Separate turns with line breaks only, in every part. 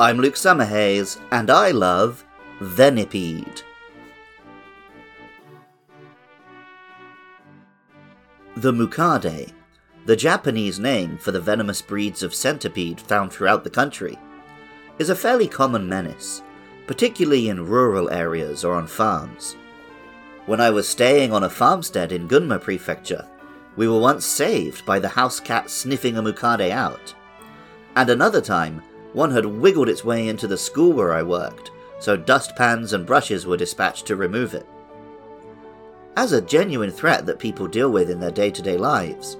I'm Luke Summerhays, and I love Venipede. The Mukade, the Japanese name for the venomous breeds of centipede found throughout the country, is a fairly common menace, particularly in rural areas or on farms. When I was staying on a farmstead in Gunma Prefecture, we were once saved by the house cat sniffing a Mukade out. And another time, one had wiggled its way into the school where I worked, so dustpans and brushes were dispatched to remove it. As a genuine threat that people deal with in their day to day lives,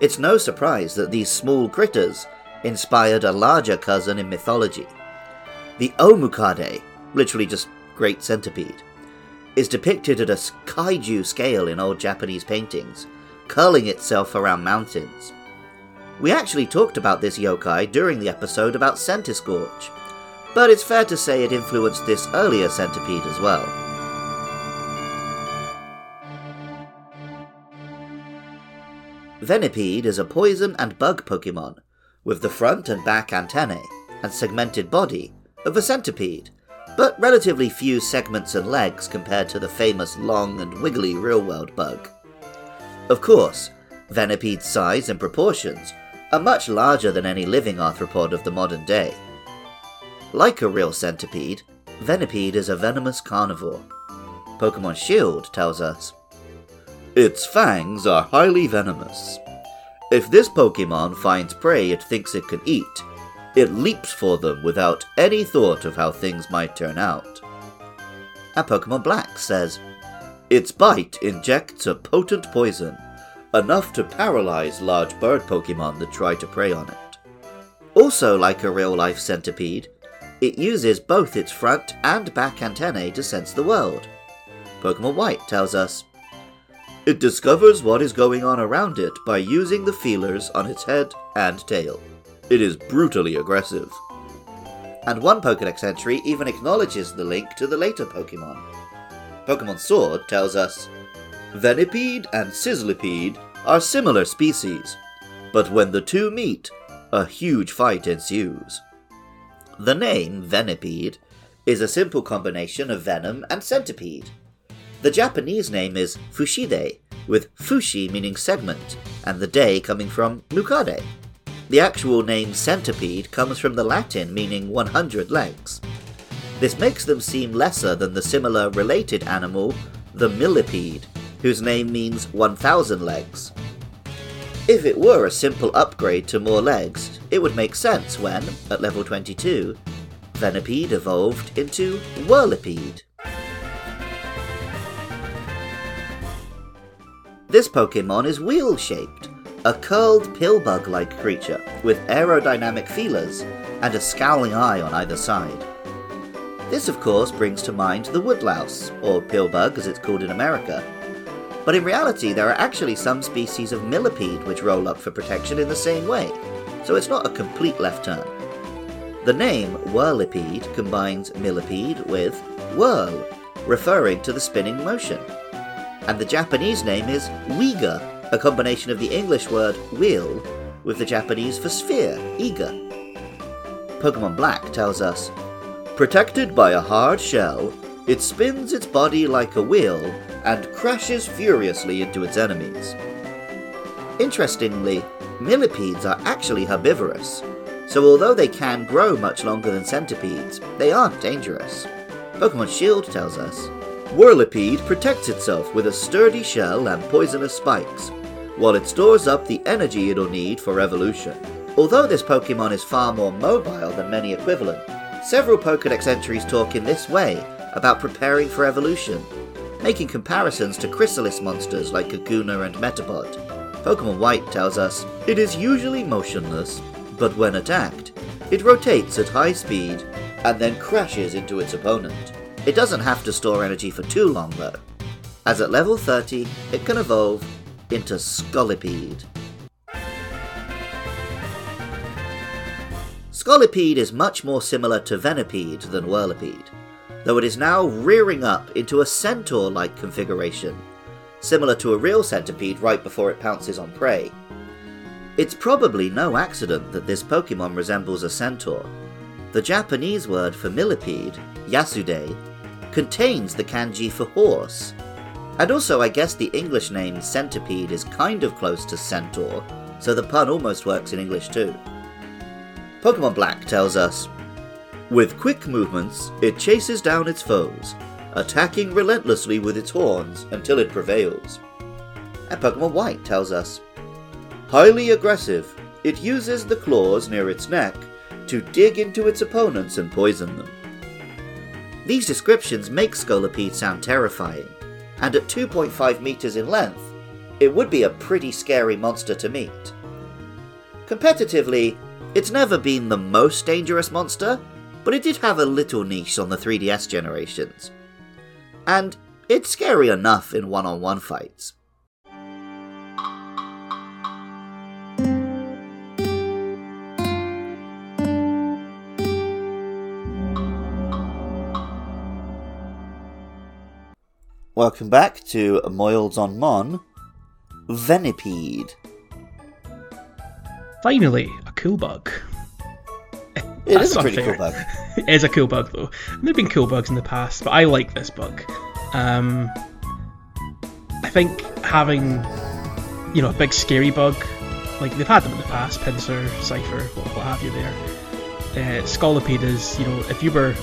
it's no surprise that these small critters inspired a larger cousin in mythology. The Omukade, literally just great centipede, is depicted at a kaiju scale in old Japanese paintings, curling itself around mountains. We actually talked about this yokai during the episode about Centiscorch, but it's fair to say it influenced this earlier centipede as well. Venipede is a poison and bug Pokemon, with the front and back antennae and segmented body of a centipede, but relatively few segments and legs compared to the famous long and wiggly real world bug. Of course, Venipede's size and proportions are much larger than any living arthropod of the modern day. Like a real centipede, Venipede is a venomous carnivore. Pokemon Shield tells us Its fangs are highly venomous. If this Pokemon finds prey it thinks it can eat, it leaps for them without any thought of how things might turn out. And Pokemon Black says Its bite injects a potent poison enough to paralyze large bird Pokemon that try to prey on it. Also, like a real life centipede, it uses both its front and back antennae to sense the world. Pokemon White tells us it discovers what is going on around it by using the feelers on its head and tail. It is brutally aggressive. And one Pokedex entry even acknowledges the link to the later Pokemon. Pokemon Sword tells us Venipede and Sizzlipede are similar species, but when the two meet, a huge fight ensues. The name Venipede is a simple combination of venom and centipede. The Japanese name is Fushide, with fushi meaning segment, and the day coming from Mukade. The actual name centipede comes from the Latin meaning 100 legs. This makes them seem lesser than the similar related animal, the millipede, whose name means 1000 legs. If it were a simple upgrade to more legs, it would make sense when, at level 22, Venipede evolved into Whirlipede. This Pokemon is wheel shaped, a curled pillbug like creature with aerodynamic feelers and a scowling eye on either side. This, of course, brings to mind the woodlouse, or pillbug as it's called in America, but in reality, there are actually some species of millipede which roll up for protection in the same way, so it's not a complete left turn. The name whirlipede combines millipede with whirl, referring to the spinning motion. And the Japanese name is Wheega, a combination of the English word wheel with the Japanese for sphere, iga. Pokemon Black tells us Protected by a hard shell, it spins its body like a wheel and crashes furiously into its enemies. Interestingly, millipedes are actually herbivorous, so although they can grow much longer than centipedes, they aren't dangerous. Pokemon Shield tells us Whirlipede protects itself with a sturdy shell and poisonous spikes, while it stores up the energy it'll need for evolution. Although this Pokemon is far more mobile than many equivalent, several Pokedex entries talk in this way about preparing for evolution making comparisons to chrysalis monsters like Kakuna and Metapod. Pokemon White tells us it is usually motionless, but when attacked, it rotates at high speed and then crashes into its opponent. It doesn't have to store energy for too long though, as at level 30 it can evolve into Scolipede. Scolipede is much more similar to Venipede than Whirlipede though it is now rearing up into a centaur like configuration, similar to a real centipede right before it pounces on prey. It's probably no accident that this Pokemon resembles a centaur. The Japanese word for millipede, yasude, contains the kanji for horse. And also, I guess the English name centipede is kind of close to centaur, so the pun almost works in English too. Pokemon Black tells us With quick movements, it chases down its foes, attacking relentlessly with its horns until it prevails. And Pokemon White tells us Highly aggressive, it uses the claws near its neck to dig into its opponents and poison them. These descriptions make Scolipede sound terrifying, and at 2.5 meters in length, it would be a pretty scary monster to meet. Competitively, it's never been the most dangerous monster, but it did have a little niche on the 3DS generations. And it's scary enough in one on one fights. Welcome back to Moils on Mon. Venipede.
Finally, a cool bug.
It is a pretty cool bug.
it is a cool bug, though. There have been cool bugs in the past, but I like this bug. Um, I think having, you know, a big scary bug, like they've had them in the past, Pinsir, Scyther, what, what have you there. Uh, you know, if you were,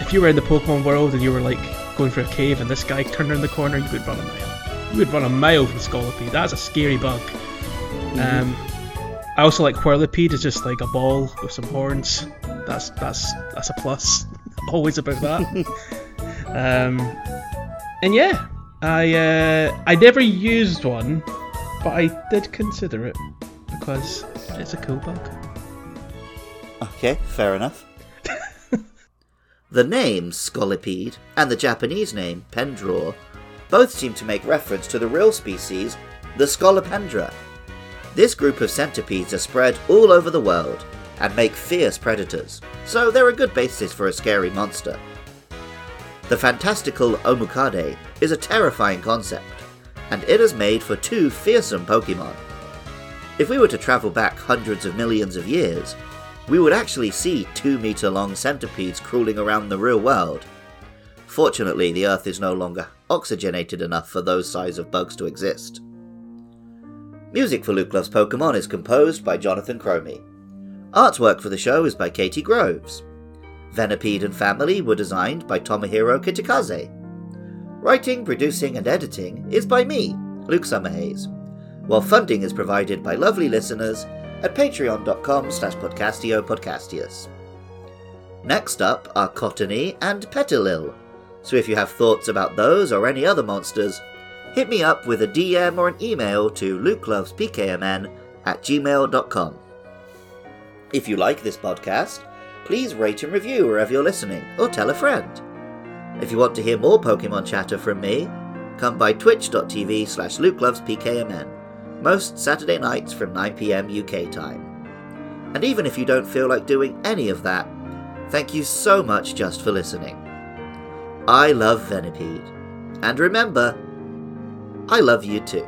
if you were in the Pokemon world and you were like going through a cave and this guy turned around the corner, you would run a mile. You would run a mile from Scolipede. That's a scary bug. Mm-hmm. Um, I also like Whirlipede. It's just like a ball with some horns. That's that's that's a plus. Always about that. um, and yeah, I uh, I never used one, but I did consider it because it's a cool bug.
Okay, fair enough. The name Scolipede and the Japanese name Pendror both seem to make reference to the real species, the Scolopendra. This group of centipedes are spread all over the world and make fierce predators, so they're a good basis for a scary monster. The fantastical Omukade is a terrifying concept, and it has made for two fearsome Pokemon. If we were to travel back hundreds of millions of years, we would actually see 2 meter long centipedes crawling around the real world. Fortunately, the Earth is no longer oxygenated enough for those size of bugs to exist. Music for Luke Loves Pokemon is composed by Jonathan Cromie. Artwork for the show is by Katie Groves. Venipede and Family were designed by Tomohiro Kitakaze. Writing, producing, and editing is by me, Luke Summerhays, while funding is provided by lovely listeners at patreon.com slash podcastio podcastius. Next up are Cottonee and Petilil, so if you have thoughts about those or any other monsters, hit me up with a DM or an email to lukelovespkmn at gmail.com. If you like this podcast, please rate and review wherever you're listening, or tell a friend. If you want to hear more Pokemon chatter from me, come by twitch.tv slash lukelovespkmn most Saturday nights from 9pm UK time. And even if you don't feel like doing any of that, thank you so much just for listening. I love Venipede. And remember, I love you too.